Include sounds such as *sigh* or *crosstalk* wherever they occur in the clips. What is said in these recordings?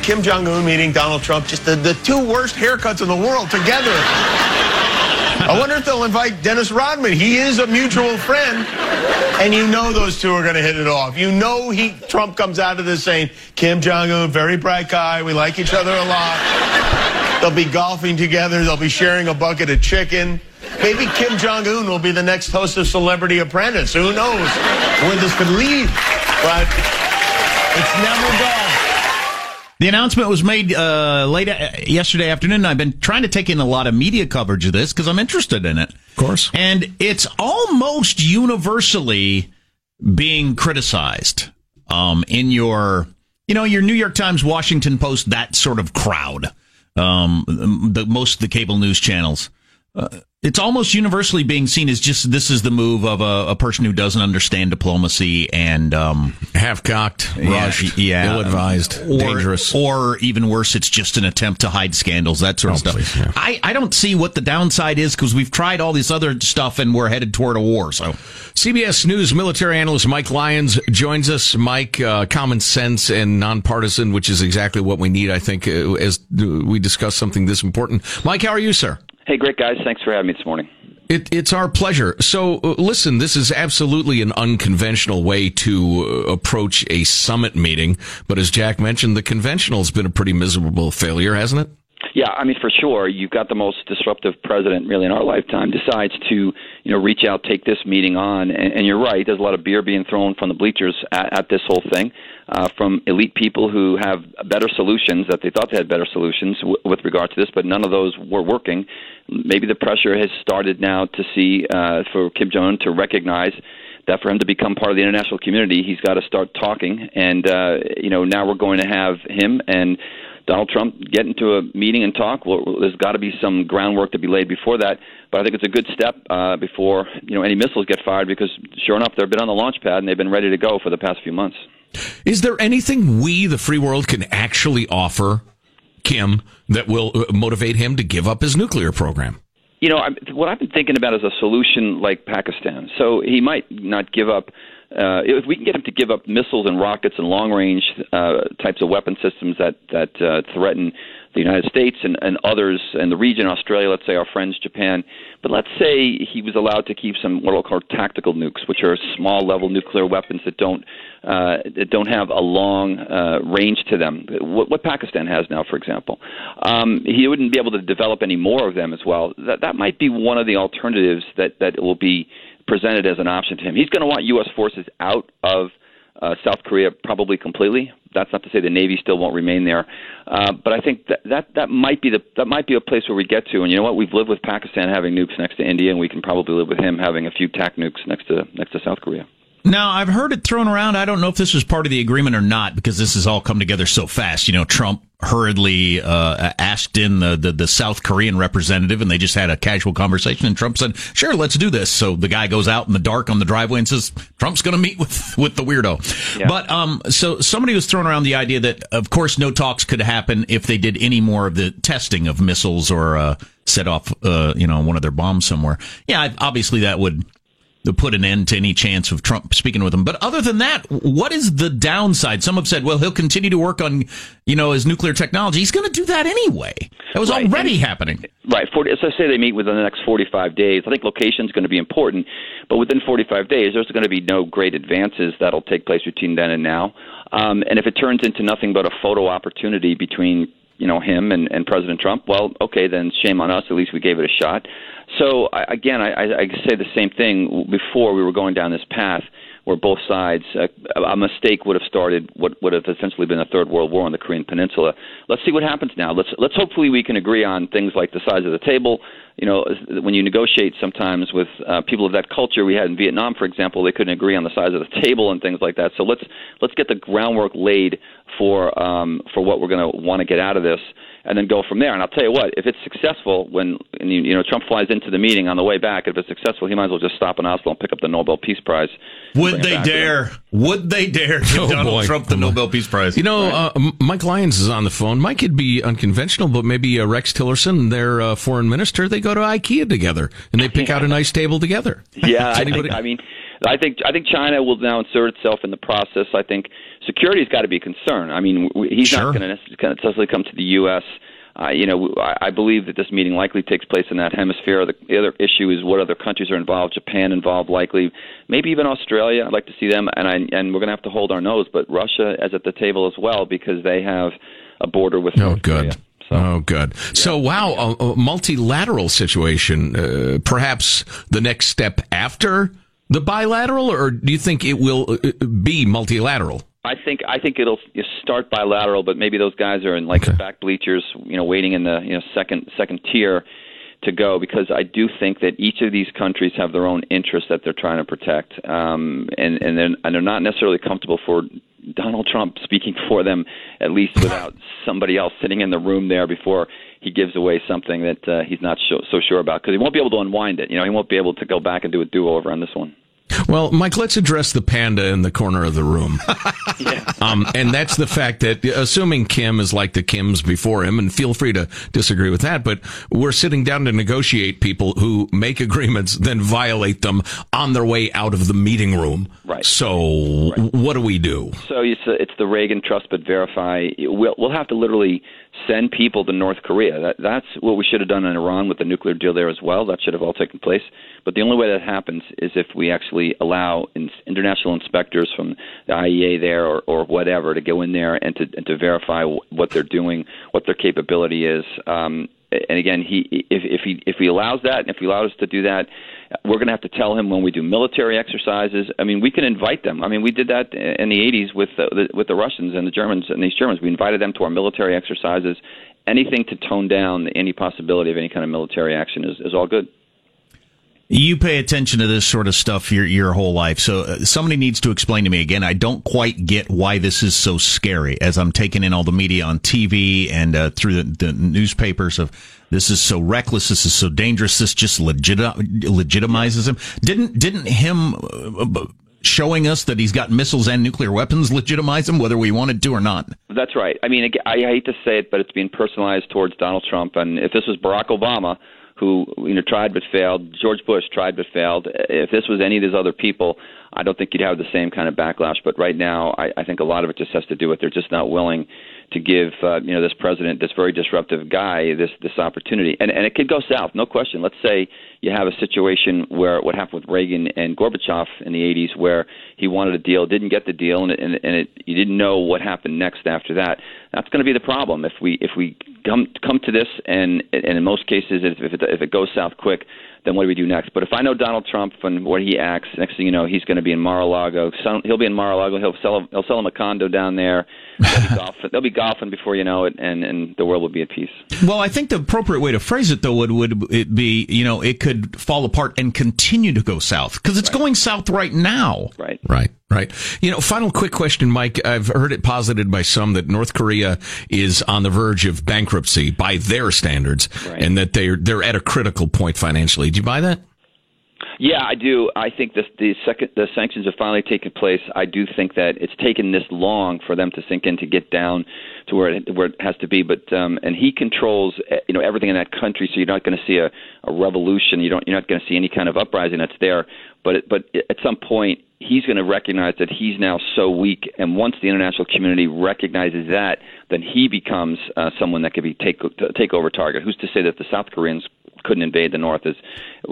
Imagine Kim Jong Un meeting Donald Trump, just the, the two worst haircuts in the world together. I wonder if they'll invite Dennis Rodman. He is a mutual friend, and you know those two are going to hit it off. You know he Trump comes out of this saying, Kim Jong Un, very bright guy. We like each other a lot. They'll be golfing together. They'll be sharing a bucket of chicken. Maybe Kim Jong Un will be the next host of Celebrity Apprentice. Who knows where this could lead? But it's never gone. The announcement was made uh, late uh, yesterday afternoon. I've been trying to take in a lot of media coverage of this because I'm interested in it. Of course. And it's almost universally being criticized um, in your, you know, your New York Times, Washington Post, that sort of crowd. Um, the most of the cable news channels. Uh, it's almost universally being seen as just this is the move of a, a person who doesn't understand diplomacy and um, half cocked, rushed, yeah, ill advised, dangerous, or even worse, it's just an attempt to hide scandals, that sort of oh, stuff. Please, yeah. I, I don't see what the downside is because we've tried all this other stuff and we're headed toward a war. So, CBS News military analyst Mike Lyons joins us. Mike, uh, common sense and nonpartisan, which is exactly what we need, I think, uh, as we discuss something this important. Mike, how are you, sir? Hey, great guys. Thanks for having me this morning. It, it's our pleasure. So, uh, listen, this is absolutely an unconventional way to uh, approach a summit meeting. But as Jack mentioned, the conventional has been a pretty miserable failure, hasn't it? Yeah, I mean, for sure, you've got the most disruptive president really in our lifetime decides to, you know, reach out, take this meeting on, and, and you're right. There's a lot of beer being thrown from the bleachers at, at this whole thing, uh, from elite people who have better solutions that they thought they had better solutions w- with regard to this, but none of those were working. Maybe the pressure has started now to see uh, for Kim Jong Un to recognize that for him to become part of the international community, he's got to start talking. And uh, you know, now we're going to have him and Donald Trump get into a meeting and talk. Well, there's got to be some groundwork to be laid before that. But I think it's a good step uh, before you know any missiles get fired because sure enough, they've been on the launch pad and they've been ready to go for the past few months. Is there anything we, the free world, can actually offer Kim that will uh, motivate him to give up his nuclear program? You know, what I've been thinking about is a solution like Pakistan. So he might not give up uh, if we can get him to give up missiles and rockets and long range uh, types of weapon systems that that uh, threaten the United States and, and others in the region, Australia, let's say our friends Japan, but let's say he was allowed to keep some what I'll call tactical nukes, which are small level nuclear weapons that don't uh, that don't have a long uh, range to them. What, what Pakistan has now, for example, um, he wouldn't be able to develop any more of them as well. That that might be one of the alternatives that that will be presented as an option to him. He's going to want U.S. forces out of uh, South Korea probably completely. That's not to say the Navy still won't remain there, uh, but I think that, that that might be the that might be a place where we get to. And you know what? We've lived with Pakistan having nukes next to India, and we can probably live with him having a few TAC nukes next to next to South Korea. Now, I've heard it thrown around. I don't know if this was part of the agreement or not because this has all come together so fast. You know, Trump hurriedly uh, asked in the, the, the South Korean representative, and they just had a casual conversation. And Trump said, "Sure, let's do this." So the guy goes out in the dark on the driveway and says, "Trump's going to meet with *laughs* with the weirdo." Yeah. But um, so somebody was throwing around the idea that, of course, no talks could happen if they did any more of the testing of missiles or uh, set off, uh, you know, one of their bombs somewhere. Yeah, obviously that would to put an end to any chance of Trump speaking with him. But other than that, what is the downside? Some have said, well, he'll continue to work on, you know, his nuclear technology. He's going to do that anyway. That was right. already and, happening. Right. 40, as I say, they meet within the next 45 days. I think location is going to be important, but within 45 days, there's going to be no great advances that'll take place between then and now. Um, and if it turns into nothing but a photo opportunity between you know him and, and President Trump, well, okay, then shame on us. At least we gave it a shot. So I, again, I, I say the same thing. Before we were going down this path, where both sides, uh, a mistake would have started what would have essentially been a third world war on the Korean Peninsula. Let's see what happens now. Let's let's hopefully we can agree on things like the size of the table. You know, when you negotiate sometimes with uh, people of that culture, we had in Vietnam, for example, they couldn't agree on the size of the table and things like that. So let's let's get the groundwork laid for um, for what we're going to want to get out of this and then go from there. And I'll tell you what, if it's successful, when and you, you know Trump flies into the meeting on the way back, if it's successful, he might as well just stop in Oslo and pick up the Nobel Peace Prize. Would they dare? Would they dare *laughs* give oh, Donald boy. Trump the Nobel Peace Prize? You know, right. uh, Mike Lyons is on the phone. Mike could be unconventional, but maybe uh, Rex Tillerson, their uh, foreign minister, they go to IKEA together and they pick out a nice table together. *laughs* Yeah, I, think, I mean I think I think China will now insert itself in the process. I think security's got to be a concern. I mean, he's sure. not going to necessarily come to the U.S. Uh, you know, I, I believe that this meeting likely takes place in that hemisphere. The, the other issue is what other countries are involved. Japan involved, likely, maybe even Australia. I'd like to see them, and I, and we're going to have to hold our nose. But Russia is at the table as well because they have a border with. Oh, North good. Korea. So. Oh, good. So, wow, a, a multilateral situation. Uh, perhaps the next step after the bilateral, or do you think it will uh, be multilateral? I think I think it'll start bilateral, but maybe those guys are in like the back bleachers, you know, waiting in the you know second second tier to go because I do think that each of these countries have their own interests that they're trying to protect, um, and and they're, and they're not necessarily comfortable for Donald Trump speaking *laughs* for them, at least without somebody else sitting in the room there before he gives away something that uh, he's not so, so sure about because he won't be able to unwind it. You know, he won't be able to go back and do a do over on this one. Well, Mike, let's address the panda in the corner of the room. *laughs* Yeah. Um, and that's the fact that, assuming Kim is like the Kims before him, and feel free to disagree with that, but we're sitting down to negotiate people who make agreements, then violate them on their way out of the meeting room. Right. So, Right. what do we do? So it's, it's the Reagan trust but verify. We'll, we'll have to literally send people to North Korea. That, that's what we should have done in Iran with the nuclear deal there as well. That should have all taken place. But the only way that happens is if we actually allow in, international inspectors from the IEA there or, or whatever to go in there and to, and to verify what they're doing, what their capability is. Um, and again, he if, if he if he allows that, and if he allows us to do that, we're going to have to tell him when we do military exercises. I mean, we can invite them. I mean, we did that in the '80s with the, with the Russians and the Germans and these Germans. We invited them to our military exercises. Anything to tone down any possibility of any kind of military action is, is all good. You pay attention to this sort of stuff your your whole life, so uh, somebody needs to explain to me again. I don't quite get why this is so scary. As I'm taking in all the media on TV and uh, through the, the newspapers of this is so reckless, this is so dangerous, this just legit legitimizes him. Didn't didn't him uh, showing us that he's got missiles and nuclear weapons legitimize him, whether we wanted to or not? That's right. I mean, I hate to say it, but it's being personalized towards Donald Trump. And if this was Barack Obama who you know tried but failed. George Bush tried but failed. If this was any of these other people, I don't think you'd have the same kind of backlash. But right now, I, I think a lot of it just has to do with they're just not willing to give uh, you know this president, this very disruptive guy, this this opportunity. And and it could go south, no question. Let's say you have a situation where what happened with Reagan and Gorbachev in the 80s, where he wanted a deal, didn't get the deal, and, and, and it, you didn't know what happened next after that. That's going to be the problem if we if we come come to this, and and in most cases, if it, if it goes south quick, then what do we do next? But if I know Donald Trump and what he acts, next thing you know, he's going to be in Mar-a-Lago. He'll be in Mar-a-Lago. He'll sell he'll sell him a condo down there. They'll be *laughs* golfing, they'll be golfing before you know it, and and the world will be at peace. Well, I think the appropriate way to phrase it though would would it be you know it could fall apart and continue to go south because it's Right. going south right now. Right. Right, right. You know, final quick question, Mike. I've heard it posited by some that North Korea is on the verge of bankruptcy by their standards, Right. and that they're they're at a critical point financially. Do you buy that? Yeah, I do. I think this, the second the sanctions have finally taken place. I do think that it's taken this long for them to sink in to get down to where it, where it has to be. But um, and he controls eh, you know everything in that country, so you're not going to see a, a revolution. You don't you're not going to see any kind of uprising that's there. But it, but at some point he's going to recognize that he's now so weak, and once the international community recognizes that, then he becomes uh, someone that could be take take over target. Who's to say that the South Koreans couldn't invade the North as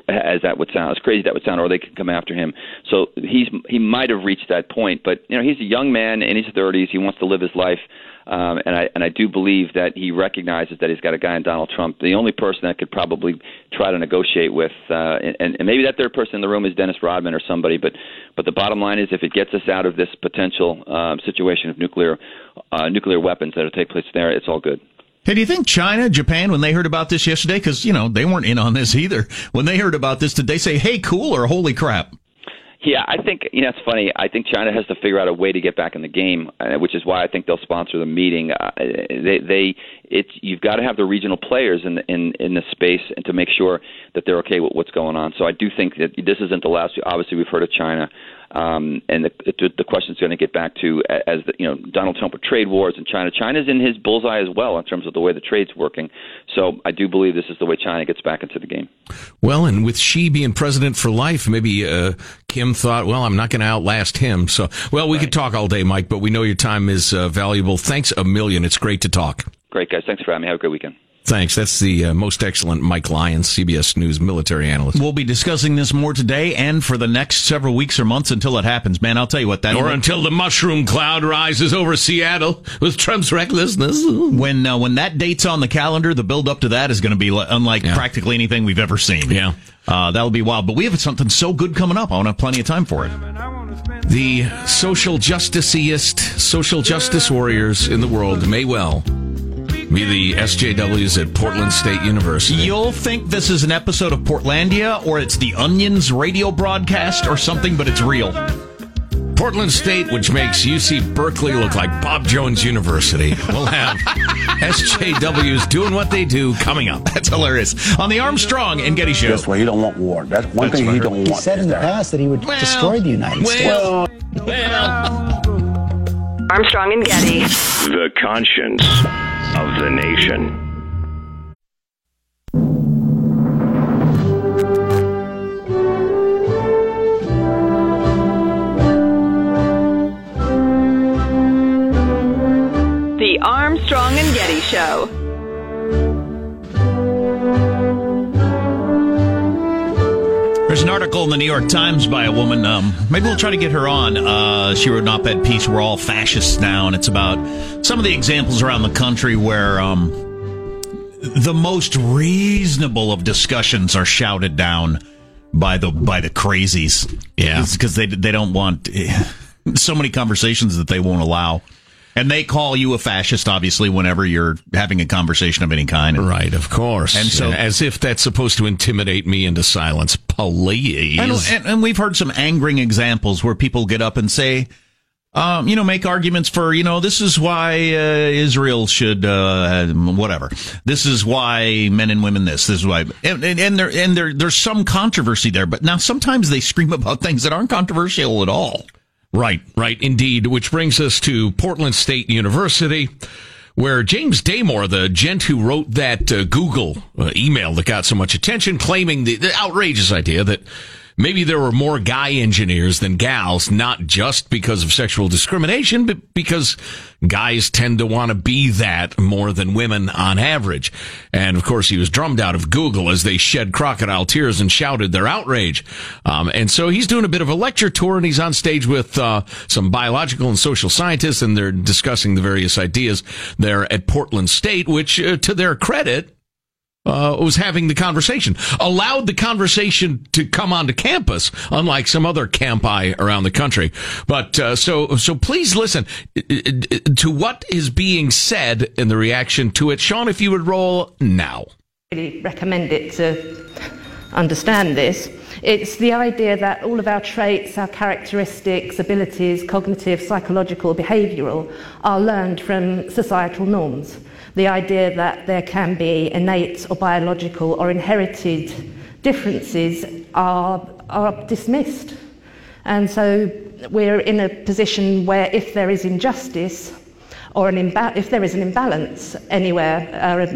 as that would sound as crazy that would sound, or they could come after him. So he's he might have reached that point, but you know he's a young man in his 30s. He wants to live his life. Um, and I and I do believe that he recognizes that he's got a guy in Donald Trump, the only person that could probably try to negotiate with, uh, and, and maybe that third person in the room is Dennis Rodman or somebody. But but the bottom line is, if it gets us out of this potential um, situation of nuclear uh, nuclear weapons that will take place there, it's all good. Hey, do you think China, Japan, when they heard about this yesterday, because you know they weren't in on this *laughs* either, when they heard about this, did they say, "Hey, cool" or "Holy crap"? Yeah, I think you know it's funny. I think China has to figure out a way to get back in the game, uh, which is why I think they'll sponsor the meeting. Uh, they, they, it's you've got to have the regional players in the, in in this space and to make sure that they're okay with what's going on. So I do think that this isn't the last. Obviously, we've heard of China. Um, and the, the, the question is going to get back to as the, you know Donald Trump with trade wars in China. China's in his bullseye as well in terms of the way the trade's working. So I do believe this is the way China gets back into the game. Well, and with Xi being president for life, maybe uh, Kim thought, well, I'm not going to outlast him. So, well, we right. could talk all day, Mike, but we know your time is uh, valuable. Thanks a million. It's great to talk. Great, guys. Thanks for having me. Have a great weekend. Thanks. That's the uh, most excellent Mike Lyons, CBS News military analyst. We'll be discussing this more today and for the next several weeks or months until it happens. Man, I'll tell you what that. Or until the mushroom cloud rises over Seattle with Trump's recklessness. When uh, when that date's on the calendar, the build up to that is going to be unlike yeah. practically anything we've ever seen. Yeah, uh, that'll be wild. But we have something so good coming up. I want to have plenty of time for it. The social justiciest, social justice warriors in the world may well be the SJWs at Portland State University. You'll think this is an episode of Portlandia or it's the Onion's radio broadcast or something, but it's real. Portland State, which makes UC Berkeley look like Bob Jones University. We'll have *laughs* SJWs doing what they do coming up. That's hilarious. On the Armstrong and Getty Show. That's why you don't want war. That's one That's thing he don't want. He said in the past that he would well, destroy the United well, States. Well, well. Armstrong and Getty. The conscience of the nation. The Armstrong and Getty Show. There's an article in the New York Times by a woman. Um, maybe we'll try to get her on. Uh, she wrote an op-ed piece. We're all fascists now, and it's about some of the examples around the country where um, the most reasonable of discussions are shouted down by the by the crazies. Yeah, because they they don't want so many conversations that they won't allow. And they call you a fascist, obviously, whenever you're having a conversation of any kind. Right, of course. And so, as if that's supposed to intimidate me into silence, please. And, and, and we've heard some angering examples where people get up and say, um, you know, make arguments for, you know, this is why uh, Israel should, uh, whatever. This is why men and women this. This is why, and, and, and there and there there's some controversy there. But now sometimes they scream about things that aren't controversial at all. Right, right, indeed. Which brings us to Portland State University, where James Damore, the gent who wrote that uh, Google uh, email that got so much attention, claiming the, the outrageous idea that maybe there were more guy engineers than gals, not just because of sexual discrimination, but because guys tend to want to be that more than women on average. And of course, he was drummed out of Google as they shed crocodile tears and shouted their outrage. Um, and so he's doing a bit of a lecture tour and he's on stage with uh, some biological and social scientists and they're discussing the various ideas there at Portland State, which, uh, to their credit, uh, was having the conversation, allowed the conversation to come onto campus, unlike some other campi around the country. But uh, so so please listen to what is being said in the reaction to it. Sean, if you would roll now. Really recommend it to understand this. It's the idea that all of our traits, our characteristics, abilities, cognitive, psychological, behavioural, are learned from societal norms the idea that there can be innate or biological or inherited differences are, are dismissed. And so we're in a position where if there is injustice or an imba- if there is an imbalance anywhere, uh,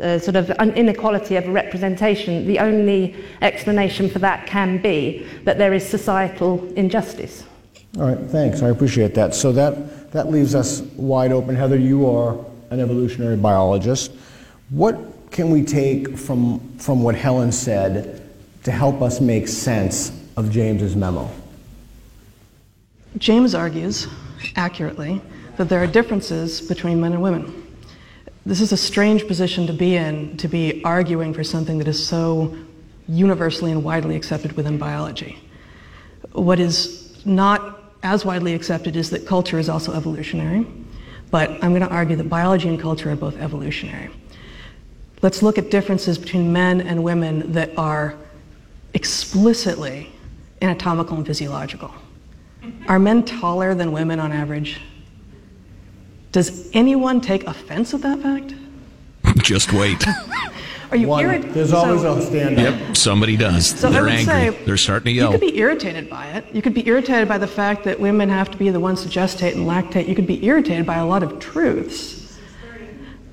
a sort of an inequality of representation, the only explanation for that can be that there is societal injustice. All right, thanks. I appreciate that. So that, that leaves us wide open. Heather, you are an evolutionary biologist. What can we take from, from what Helen said to help us make sense of James's memo? James argues, accurately, that there are differences between men and women. This is a strange position to be in, to be arguing for something that is so universally and widely accepted within biology. What is not as widely accepted is that culture is also evolutionary. But I'm going to argue that biology and culture are both evolutionary. Let's look at differences between men and women that are explicitly anatomical and physiological. Are men taller than women on average? Does anyone take offense at that fact? *laughs* Just wait. *laughs* Are you One, irritated? there's always a stand Yep, somebody does. So They're angry. say They're starting to yell. You could be irritated by it. You could be irritated by the fact that women have to be the ones to gestate and lactate. You could be irritated by a lot of truths.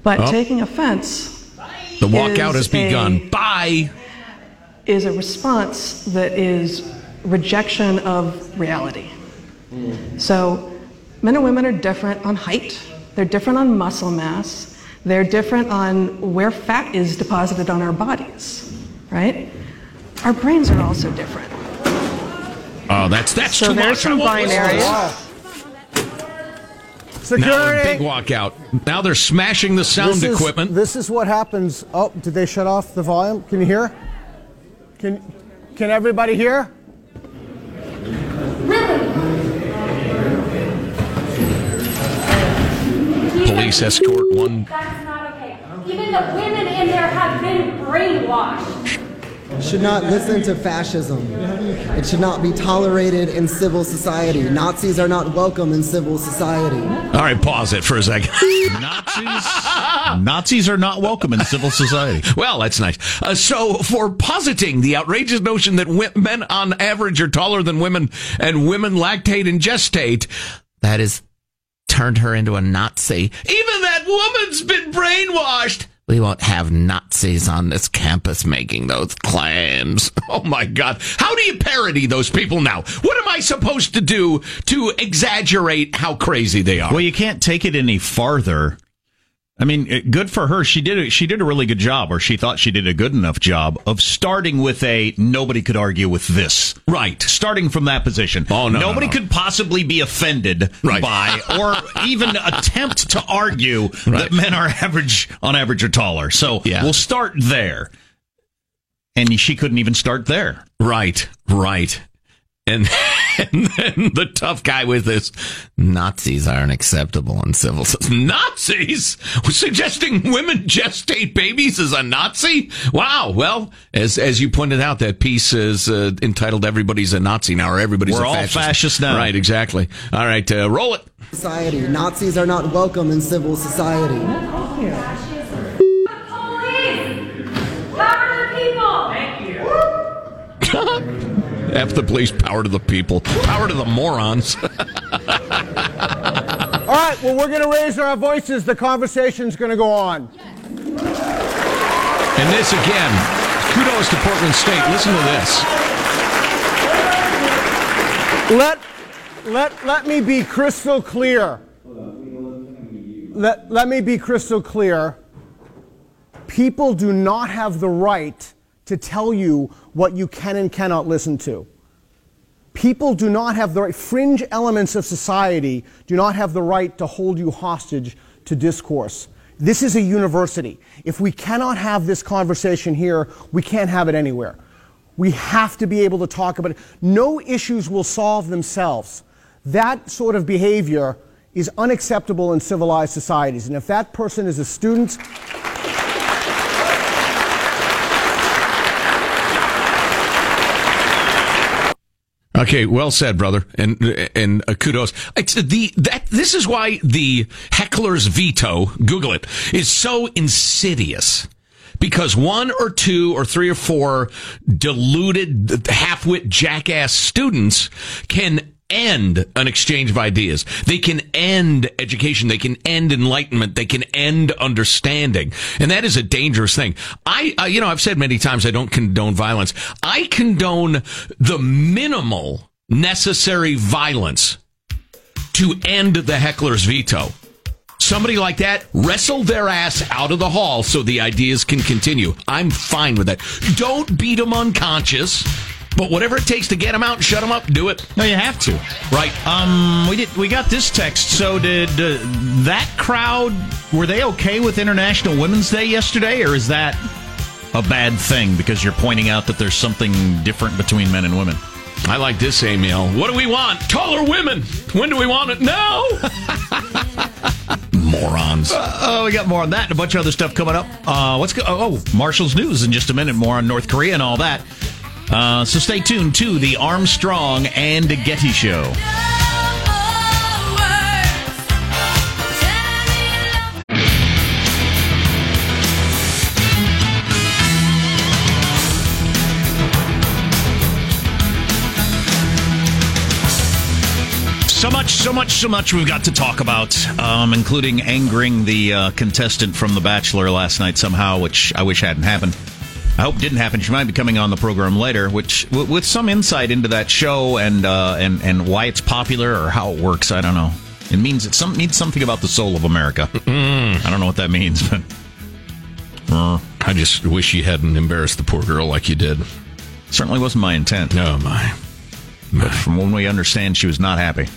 But Oh. taking offense The walkout is has begun. a- Bye. is a response that is rejection of reality. So, men and women are different on height, they're different on muscle mass, they're different on where fat is deposited on our bodies, right? Our brains are also different. Oh, that's that's So too there's much. some I won't listen to binaries. this. Now a big walkout. Now they're smashing the sound This is- equipment. This is what happens. Oh, did they shut off the volume? Can you hear? Can Can everybody hear? Police escort one. That's not okay. Even the women in there have been brainwashed. should not listen to fascism. It should not be tolerated in civil society. Nazis are not welcome in civil society. All right, pause it for a second. Nazis, Nazis are not welcome in civil society. Well, that's nice. Uh, so, for positing the outrageous notion that men on average are taller than women and women lactate and gestate, that has turned her into a Nazi. Even that woman's been brainwashed. We won't have Nazis on this campus making those claims. *laughs* Oh my God. How do you parody those people now? What am I supposed to do to exaggerate how crazy they are? Well, you can't take it any farther. I mean, it- good for her. She did. A, she did a really good job, or she thought she did a good enough job of starting with a nobody could argue with this. Right. Starting from that position. Oh, no, Nobody no, no. could possibly be offended Right. by *laughs* or even attempt to argue that men are *laughs* average on average or taller. So Yeah. we'll start there. And she couldn't even start there. Right, right. And, *laughs* and then the tough guy with this Nazis aren't acceptable in civil society. Nazis? Suggesting women gestate babies is a Nazi? Wow. Well, as as you pointed out, that piece is uh, entitled "Everybody's a Nazi now" or "Everybody's We're a all fascist." fascists now. Right. Exactly. All right. Uh, roll it. Society. Nazis are not welcome in civil society. F the police. Power to the people. Power to the morons. *laughs* All right. Well, we're going to raise our voices. The conversation's going to go on. And this again, kudos to Portland State. Listen to this. Let let let me be crystal clear. Let let me be crystal clear. People do not have the right to tell you what you can and cannot listen to. People do not have the right, fringe elements of society do not have the right to hold you hostage to discourse. This is a university. If we cannot have this conversation here, we can't have it anywhere. We have to be able to talk about it. No issues will solve themselves. That sort of behavior is unacceptable in civilized societies. And if that person is a student, Okay, well said, brother, and and uh, kudos. It's the that this is why the heckler's veto, Google it, is so insidious. Because one or two or three or four deluded half-wit jackass students can end an exchange of ideas. They can end education. They can end enlightenment. They can end understanding. And that is a dangerous thing. I, you know, I've said many times I don't condone violence. I condone the minimal necessary violence to end the heckler's veto. Somebody like that, wrestle their ass out of the hall so the ideas can continue. I'm fine with that. Don't beat them unconscious, but whatever it takes to get them out and shut them up, do it. No, you have to. Right. Um, we did. We got this text. So did uh, that crowd? Were they okay with International Women's Day yesterday, or is that a bad thing because you're pointing out that there's something different between men and women? I like this, Emil. What do we want? Taller women. When do we want it? Now. *laughs* Morons. Oh, we got more on that and a bunch of other stuff coming up. Uh, what's go- oh, oh, Marshall's news in just a minute. More on North Korea and all that. Uh, so stay tuned to the Armstrong and Getty Show. So much, so much, so much we've got to talk about, um, including angering the uh, contestant from The Bachelor last night somehow, which I wish hadn't happened. I hope didn't happen. She might be coming on the program later, which w- with some insight into that show and uh, and and why it's popular or how it works. I don't know. It means it some means something about the soul of America. I don't know what that means, but uh, I just wish you hadn't embarrassed the poor girl like you did. Certainly wasn't my intent. No, my. But from when we understand, she was not happy.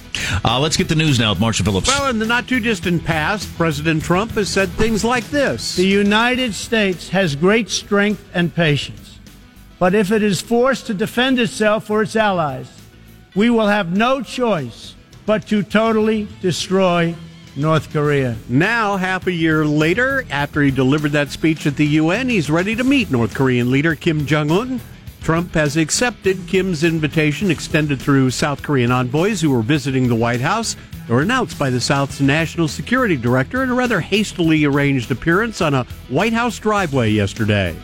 Uh, let's get the news now with Marshall Phillips. Well, in the not too distant past, President Trump has said things like this The United States has great strength and patience. But if it is forced to defend itself or its allies, we will have no choice but to totally destroy North Korea. Now, half a year later, after he delivered that speech at the UN, he's ready to meet North Korean leader Kim Jong un. Trump has accepted Kim's invitation extended through South Korean envoys who were visiting the White House. Were announced by the South's national security director in a rather hastily arranged appearance on a White House driveway yesterday.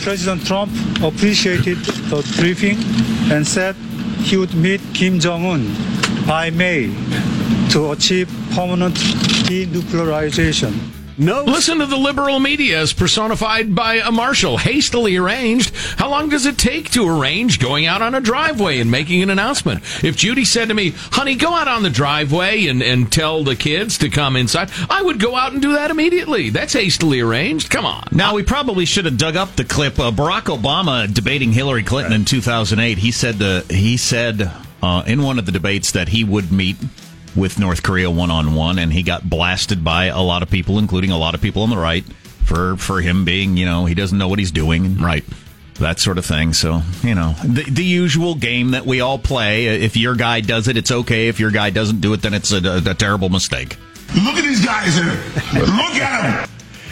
President Trump appreciated the briefing and said he would meet Kim Jong un by May to achieve permanent denuclearization. No. Listen to the liberal media as personified by a marshal, hastily arranged. How long does it take to arrange going out on a driveway and making an announcement? If Judy said to me, honey, go out on the driveway and, and tell the kids to come inside, I would go out and do that immediately. That's hastily arranged. Come on. Now, we probably should have dug up the clip. Uh, Barack Obama debating Hillary Clinton right. in 2008, he said, the, he said uh, in one of the debates that he would meet with North Korea one on one, and he got blasted by a lot of people, including a lot of people on the right, for for him being, you know, he doesn't know what he's doing, right? That sort of thing. So, you know, the, the usual game that we all play. If your guy does it, it's okay. If your guy doesn't do it, then it's a, a, a terrible mistake. Look at these guys here. Look at them.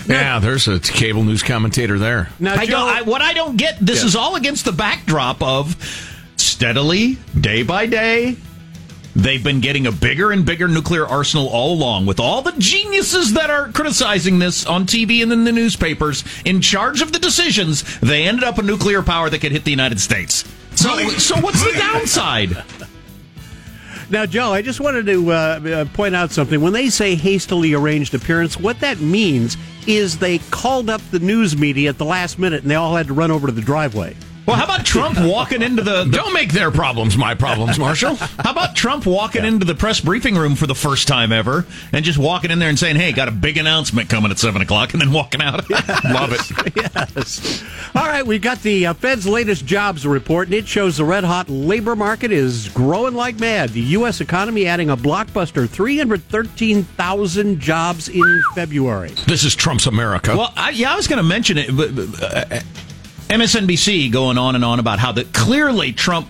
Yeah, there's a cable news commentator there. Now, I Joe, I, what I don't get, this yeah. is all against the backdrop of steadily, day by day, They've been getting a bigger and bigger nuclear arsenal all along, with all the geniuses that are criticizing this on TV and in the newspapers in charge of the decisions. They ended up a nuclear power that could hit the United States. So, so what's the downside? Now, Joe, I just wanted to uh, uh, point out something. When they say hastily arranged appearance, what that means is they called up the news media at the last minute and they all had to run over to the driveway. Well, how about Trump walking into the, the, Don't make their problems my problems, Marshall. *laughs* how about Trump walking yeah. into the press briefing room for the first time ever and just walking in there and saying, "Hey, got a big announcement coming at seven o'clock," and then walking out. *laughs* Love it. *laughs* yes. All right, we've got the uh, Fed's latest jobs report, and it shows the red hot labor market is growing like mad. The U.S. economy adding a blockbuster 313,000 jobs in February. This is Trump's America. Well, I, yeah, I was going to mention it, but. Uh, MSNBC going on and on about how that clearly Trump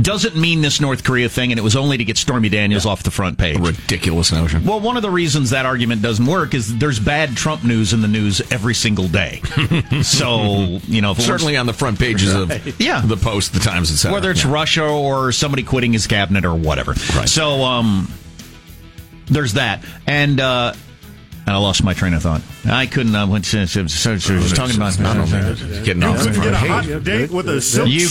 doesn't mean this North Korea thing, and it was only to get Stormy Daniels yeah. off the front page. Ridiculous notion. Well, one of the reasons that argument doesn't work is there's bad Trump news in the news every single day. *laughs* so you know, certainly on the front pages right. of yeah. the Post, the Times, etc. Whether it's yeah. Russia or somebody quitting his cabinet or whatever. Right. So um, there's that, and. Uh, and I lost my train of thought. I couldn't. Uh, went to, to, to, to, was talking about getting off. Get a hot date with a silk you,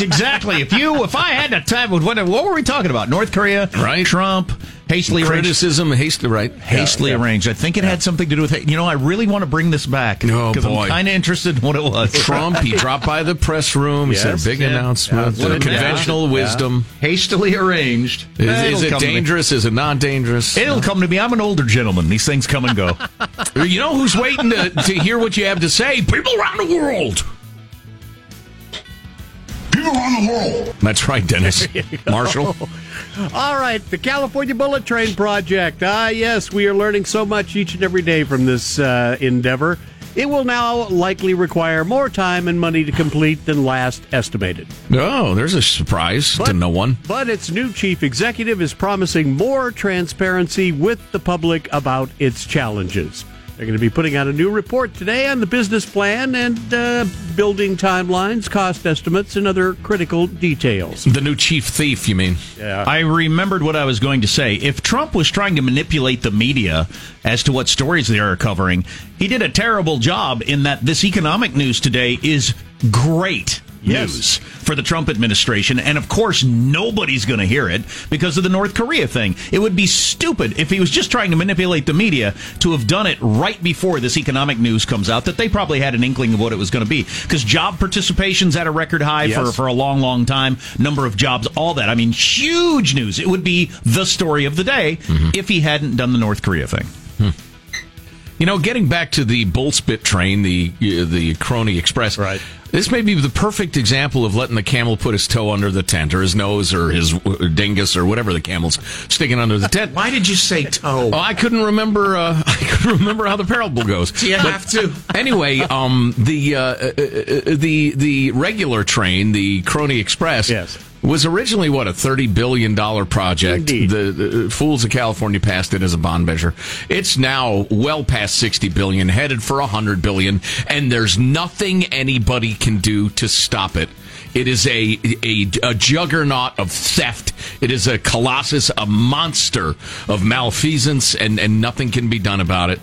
Exactly. If you, if I had to time, what, what were we talking about? North Korea, right? Trump, hastily criticism, hastily right, hastily yeah, yeah. arranged. I think it yeah. had something to do with. You know, I really want to bring this back No, because oh, I'm kind of interested in what it was. Trump, he dropped by the press room. Yes, he said a big announcement. conventional wisdom, hastily arranged. Is, is it dangerous? Is it not dangerous? It'll no. come to me. I'm an older gentleman. These things come and go. *laughs* you know who's waiting to, to hear what you have to say? People around the world That's right, Dennis. *laughs* Marshall. All right, the California Bullet Train Project. Ah, yes, we are learning so much each and every day from this uh, endeavor. It will now likely require more time and money to complete than last estimated. Oh, there's a surprise but, to no one. But its new chief executive is promising more transparency with the public about its challenges. They're going to be putting out a new report today on the business plan and uh, building timelines, cost estimates, and other critical details. The new chief thief, you mean? Yeah. I remembered what I was going to say. If Trump was trying to manipulate the media as to what stories they are covering, he did a terrible job in that this economic news today is great Yes. news for the Trump administration. And of course, nobody's going to hear it because of the North Korea thing. It would be stupid if he was just trying to manipulate the media to have done it right before this economic news comes out that they probably had an inkling of what it was going to be. Because job participation's at a record high for, Yes. for a long, long time. Number of jobs, all that. I mean, huge news. It would be the story of the day if he hadn't done the North Korea thing. You know, getting back to the Bullspit train, the uh, the Crony Express. Right. This may be the perfect example of letting the camel put his toe under the tent, or his nose, or his uh, dingus, or whatever the camel's sticking under the tent. Why did you say toe? Oh, I couldn't remember. Uh, *laughs* I couldn't remember how the parable goes. You But have to. Anyway, um, the uh, uh, uh, the the regular train, the Crony Express, Yes. Was originally what a thirty billion dollar project. The, the uh, Fools of California passed it as a bond measure. It's now well past sixty billion, headed for hundred billion, and there's nothing anybody can do to stop it. It is a, a a juggernaut of theft. It is a colossus, a monster of malfeasance, and and nothing can be done about it.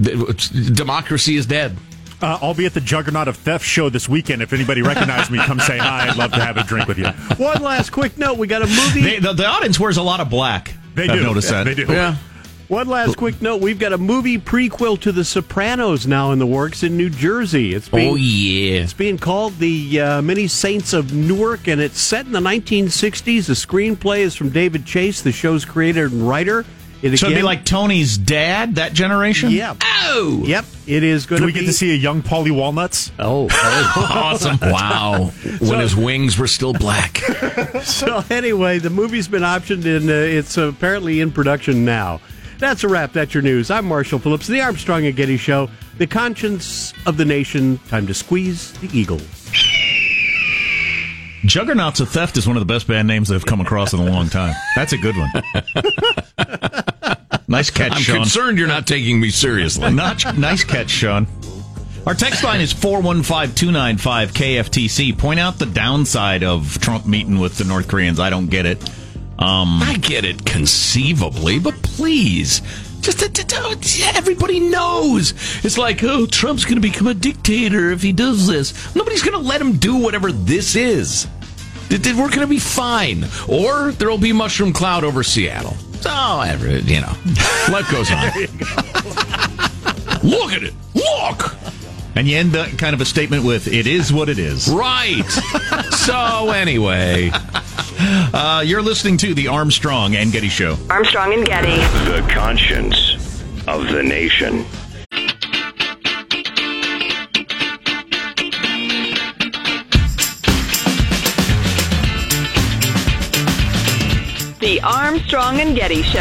Democracy is dead. Uh, I'll be at the Juggernaut of Theft show this weekend. If anybody recognizes me, come say hi. I'd love to have a drink with you. One last quick note: we got a movie. They, the, the audience wears a lot of black. They I've do. noticed that. They do. Yeah. One last quick note: we've got a movie prequel to The Sopranos now in the works in New Jersey. It's being, Oh yeah. It's being called The uh, Many Saints of Newark, and it's set in the 1960s. The screenplay is from David Chase, the show's creator and writer. It So it'd be like Tony's dad, that generation? yeah, Oh. yep. It is going Do to we be. get to see a young Paulie Walnuts? Oh, oh *laughs* awesome. Wow. when his wings were still black. *laughs* so anyway, the movie's been optioned and uh, it's apparently in production now. That's a wrap. That's your news. I'm Marshall Phillips, the Armstrong and Getty Show, the conscience of the nation. Time to squeeze the eagle. Juggernauts of Theft is one of the best band names I've come across in a long time. That's a good one. *laughs* nice *laughs* catch, I'm Sean. concerned you're not taking me seriously. *laughs* Not, nice catch, Sean. Our text line is 415-295-KFTC. Point out the downside of Trump meeting with the North Koreans. I don't get it. Um, I get it conceivably, but please. Just to, to- to- everybody knows. It's like, oh, Trump's going to become a dictator if he does this. Nobody's going to let him do whatever this is. We're going to be fine. Or there'll be mushroom cloud over Seattle. So, every, you know, life goes on. Look at it. Look. and you end that kind of a statement with, it is what it is. Right. *laughs* so, anyway. Uh, you're listening to the Armstrong and Getty Show. Armstrong and Getty. The conscience of the nation. The Armstrong and Getty Show.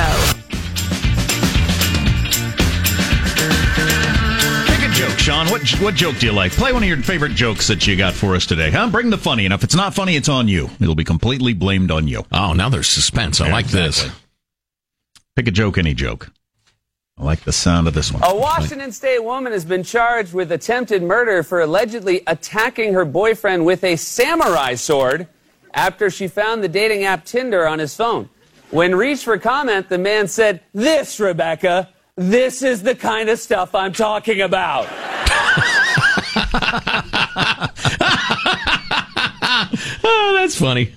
Pick a joke, Sean. What what joke do you like? Play one of your favorite jokes that you got for us today. Huh? Bring the funny, and if it's not funny, it's on you. It'll be completely blamed on you. Oh, now there's suspense. I Yeah, like this. Pick a joke, any joke. I like the sound of this one. A Washington State woman has been charged with attempted murder for allegedly attacking her boyfriend with a samurai sword after she found the dating app Tinder on his phone. When reached for comment, the man said, This, Rebecca, this is the kind of stuff I'm talking about. *laughs* *laughs* Oh, that's funny.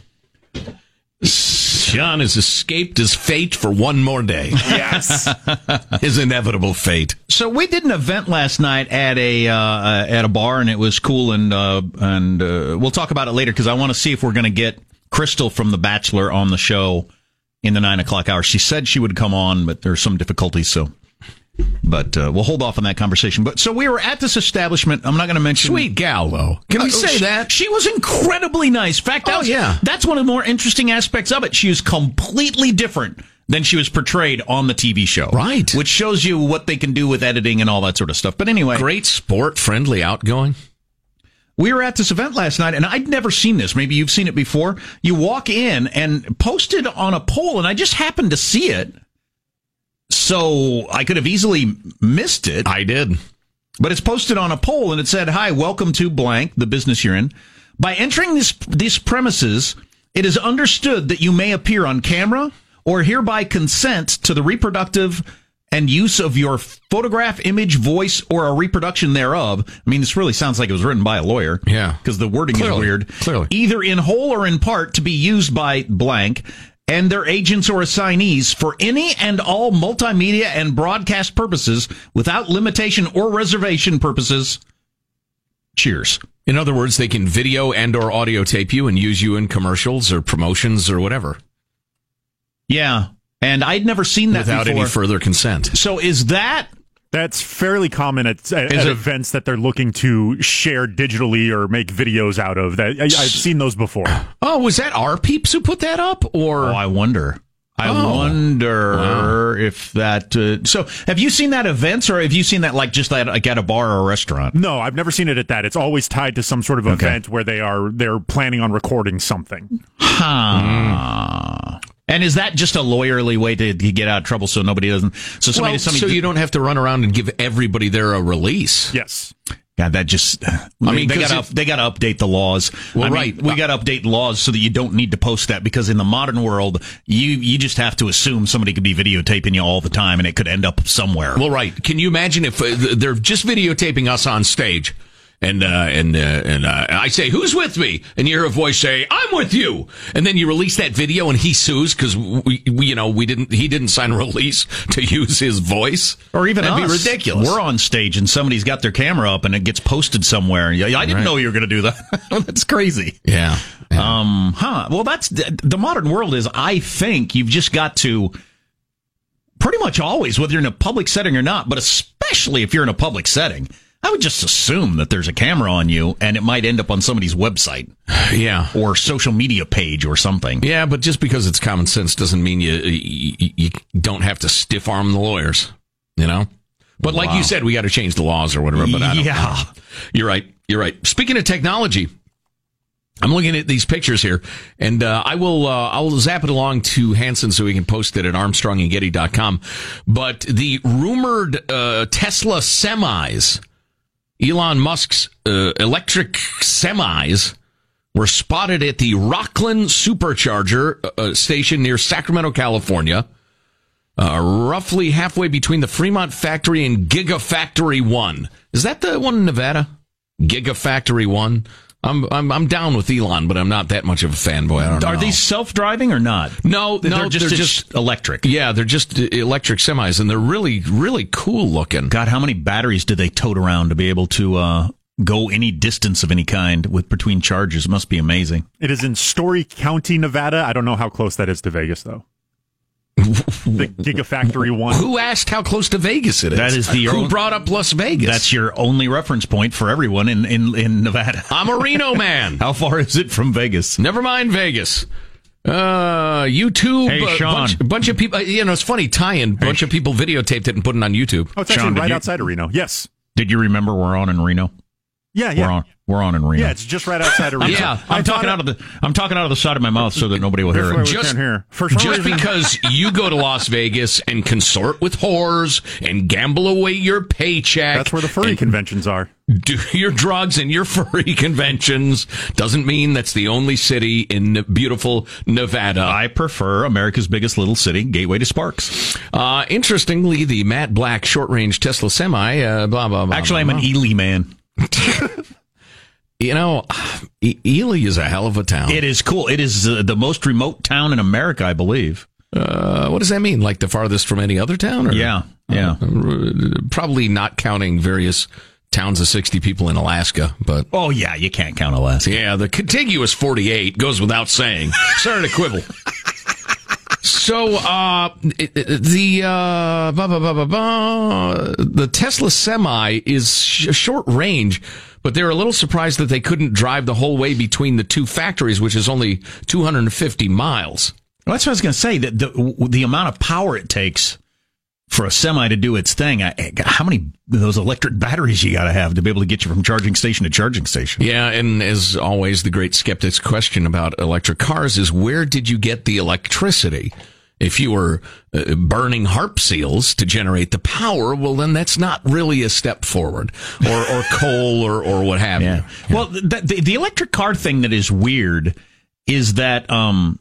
Sean has escaped his fate for one more day. Yes. *laughs* his inevitable fate. So we did an event last night at a uh, at a bar, and it was cool. And uh, and uh, we'll talk about it later because I want to see if we're going to get Crystal from The Bachelor on the show in the nine o'clock hour. She said she would come on, but there's some difficulties, so. But uh, we'll hold off on that conversation. But so we were at this establishment. I'm not going to mention. Sweet gal, though. Can we Uh, say she- that? She was incredibly nice. In fact, that Oh, was, yeah. that's one of the more interesting aspects of it. She was completely different than she was portrayed on the TV show. Right. Which shows you what they can do with editing and all that sort of stuff. But anyway. Great sport, friendly, outgoing. We were at this event last night, and I'd never seen this. Maybe you've seen it before. You walk in and posted on a poll and I just happened to see it. So I could have easily missed it. I did. But it's posted on a poll and it said, Hi, welcome to blank, the business you're in. By entering this, these premises, it is understood that you may appear on camera or hereby consent to the reproductive and use of your photograph, image, voice, or a reproduction thereof. I mean, this really sounds like it was written by a lawyer. Yeah. Because the wording Clearly. is weird. Clearly. Either in whole or in part to be used by blank and their agents or assignees for any and all multimedia and broadcast purposes without limitation or reservation purposes. Cheers. In other words, they can video and or audio tape you and use you in commercials or promotions or whatever Yeah. And I'd never seen that without before. any further consent. So is that That's fairly common at, at, at it? events that they're looking to share digitally or make videos out of. That I, I've seen those before. *gasps* Oh, was that our peeps who put that up or Oh, I wonder. I Oh. wonder if that. Uh, so, have you seen that events, or have you seen that like just at, like at a bar or a restaurant? No, I've never seen it at that. It's always tied to some sort of Okay. event where they are they're planning on recording something. Huh. And is that just a lawyerly way to, to get out of trouble so nobody doesn't? So somebody, well, somebody so you don't have to run around and give everybody there a release. Yes. God, that just. *sighs* I mean, mean, they 'cause got to they got to update the laws. Well, I mean, right. we got to update laws so that you don't need to post that because in the modern world, you you just have to assume somebody could be videotaping you all the time and it could end up somewhere. Well, right. Can you imagine if uh, they're just videotaping us on stage? And uh, and uh, and uh, I say, "Who's with me?" And you hear a voice say, "I'm with you." And then you release that video, and he sues because we, we, you know, we didn't. He didn't sign a release *laughs* to use his voice, Or even that'd us. be ridiculous. We're on stage and somebody's got their camera up and it gets posted somewhere. Yeah, I didn't Right. know you were going to do that. *laughs* that's crazy. yeah. Um, huh. Well, that's the modern world is, I think you've just got to pretty much always, whether you're in a public setting or not, but especially if you're in a public setting, I would just assume that there's a camera on you and it might end up on somebody's website *sighs* Yeah. or social media page or something. Yeah, but just because it's common sense doesn't mean you you, you don't have to stiff arm the lawyers, you know. But like Wow. you said, we got to change the laws or whatever. But I don't Yeah. know. you're right. You're right. Speaking of technology, I'm looking at these pictures here, and uh, I will uh, I will zap it along to Hanson so we can post it at ArmstrongandGetty.com. But the rumored uh, Tesla semis, Elon Musk's uh, electric semis, were spotted at the Rocklin Supercharger uh, station near Sacramento, California, uh, roughly halfway between the Fremont factory and Gigafactory One. Is that the one in Nevada? Gigafactory One. I'm I'm I'm down with Elon, but I'm not that much of a fanboy. I don't Are know. these self-driving or not? No, They're no, just, they're just, just electric. yeah, they're just electric semis, and they're really really cool looking. God, how many batteries did they tote around to be able to uh, go any distance of any kind with between charges? It must be amazing. It is in Storey County, Nevada. I don't know how close that is to Vegas though. The *laughs* Gigafactory one. Who asked how close to Vegas it is? That is the who own- brought up Las Vegas. That's your only reference point for everyone in, in, in Nevada. *laughs* I'm a Reno man. *laughs* How far is it from Vegas? Never mind Vegas. Uh, YouTube. Hey, uh, Sean. Bunch, bunch of people. uh, You know, it's funny. Tie-in. Bunch of people videotaped it and put it on YouTube. Oh, it's actually Sean, did right you- outside of Reno. Yes. Did you remember we're on in Reno? Yeah, yeah. We're on. We're on in Reno. Yeah, it's just right outside of Reno. Yeah, I I'm talking out of the I'm talking out of the side of my mouth so that nobody will hear it. Just- can't hear. For Just reason- because you go to Las Vegas and consort with whores and gamble away your paycheck. That's where the furry conventions are. do your drugs and your *laughs* furry conventions doesn't mean that's the only city in beautiful Nevada. I prefer America's biggest little city, gateway to Sparks. Uh, interestingly, the matte black short range Tesla semi, uh, blah, blah, blah. Actually, blah, I'm an. Ely man. *laughs* You know, Ely is a hell of a town. It is cool. It is uh, the most remote town in America, I believe. Uh, what does that mean? Like the farthest from any other town? Or? Yeah, yeah. Uh, probably not counting various towns of 60 people in Alaska, but Oh yeah, you can't count Alaska. yeah, the contiguous 48 goes without saying. *laughs* Sorry to quibble. So, uh, the, uh, blah, blah, blah, the Tesla Semi is sh- short range, but they're a little surprised that they couldn't drive the whole way between the two factories, which is only 250 miles. Well, that's what I was going to say. That the the amount of power it takes for a semi to do its thing. I, how many of those electric batteries you got to have to be able to get you from charging station to charging station? Yeah, and as always, the great skeptic's question about electric cars is where did you get the electricity? If you were uh, burning harp seals to generate the power, well, then that's not really a step forward, or or *laughs* coal, or or what have Yeah. Well, the, the the electric car thing that is weird is that um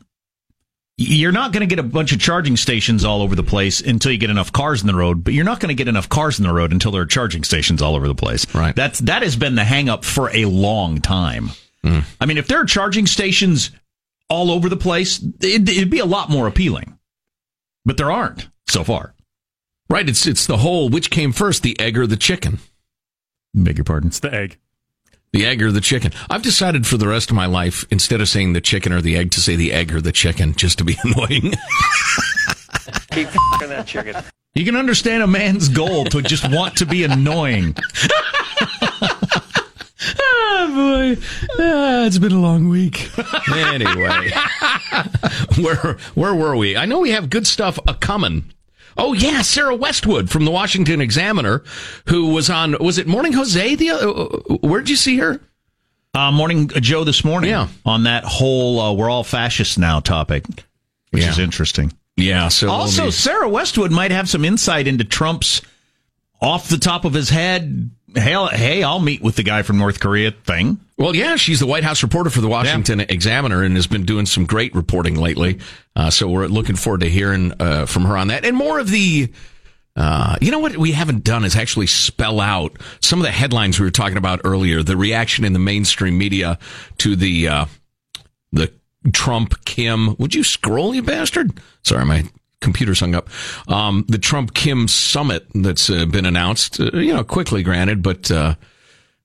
you're not going to get a bunch of charging stations all over the place until you get enough cars in the road, but you're not going to get enough cars in the road until there are charging stations all over the place. Right. That's that has been the hang up for a long time. Mm. I mean, if there are charging stations all over the place, it'd, it'd be a lot more appealing. But there aren't so far. Right. It's it's the whole which came first, the egg or the chicken. Beg your pardon. It's the egg. The egg or the chicken. I've decided for the rest of my life, instead of saying the chicken or the egg, to say the egg or the chicken, just to be *laughs* annoying. Keep f***ing that chicken. You can understand a man's goal to just want to be annoying. oh boy, ah, it's been a long week. anyway, *laughs* where where were we? I know we have good stuff a coming. Oh yeah, Sarah Westwood from the Washington Examiner, who was on was it Morning Jose? The uh, where'd you see her? Uh, morning Joe this morning. Yeah. On that whole uh, "we're all fascists now" topic, which Yeah. is interesting. Yeah. So Also, Sarah Westwood might have some insight into Trump's off the top of his head. Hey, hey, I'll meet with the guy from North Korea thing. Well, yeah, she's the White House reporter for the Washington Examiner and has been doing some great reporting lately. Uh, so we're looking forward to hearing uh, from her on that and more of the. Uh, you know what we haven't done is actually spell out some of the headlines we were talking about earlier. The reaction in the mainstream media to the uh, the Trump Kim. Would you scroll, you bastard? Sorry, my computer's hung up. Um, the Trump Kim summit that's uh, been announced. Uh, you know, quickly granted, but.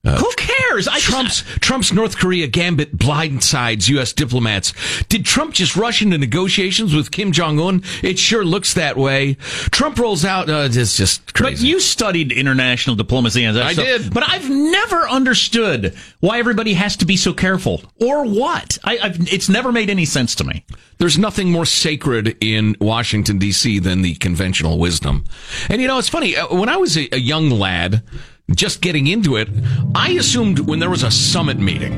Uh, Who cares? I Trump's Trump's North Korea gambit blindsides U.S. diplomats. Did Trump just rush into negotiations with Kim Jong Un? It sure looks that way. Trump rolls out. Uh, it's just crazy. But you studied international diplomacy, and I stuff. did. But I've never understood why everybody has to be so careful, or what. I, I've, it's never made any sense to me. There's nothing more sacred in Washington D.C. than the conventional wisdom. And you know, it's funny. uh, When I was a, a young lad, just getting into it, I assumed when there was a summit meeting.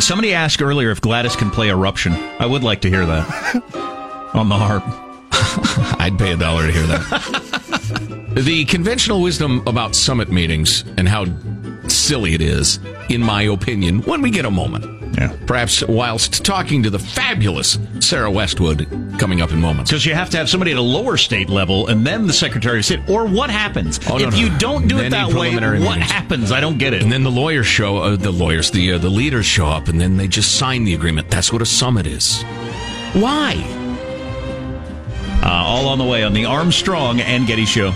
Somebody asked earlier if Gladys can play Eruption. I would like to hear that *laughs* on the harp. *laughs* I'd pay a dollar to hear that. *laughs* the conventional wisdom about summit meetings and how silly it is, in my opinion, when we get a moment. Yeah. Perhaps whilst talking to the fabulous Sarah Westwood coming up in moments. Because you have to have somebody at a lower state level and then the Secretary of State. Or what happens? Oh, no, if no. you don't do it that way, what meetings. happens? I don't get it. And then the lawyers show, uh, the lawyers, the uh, the leaders show up, and then they just sign the agreement. That's what a summit is. Why? Uh, all on the way on the Armstrong and Getty Show.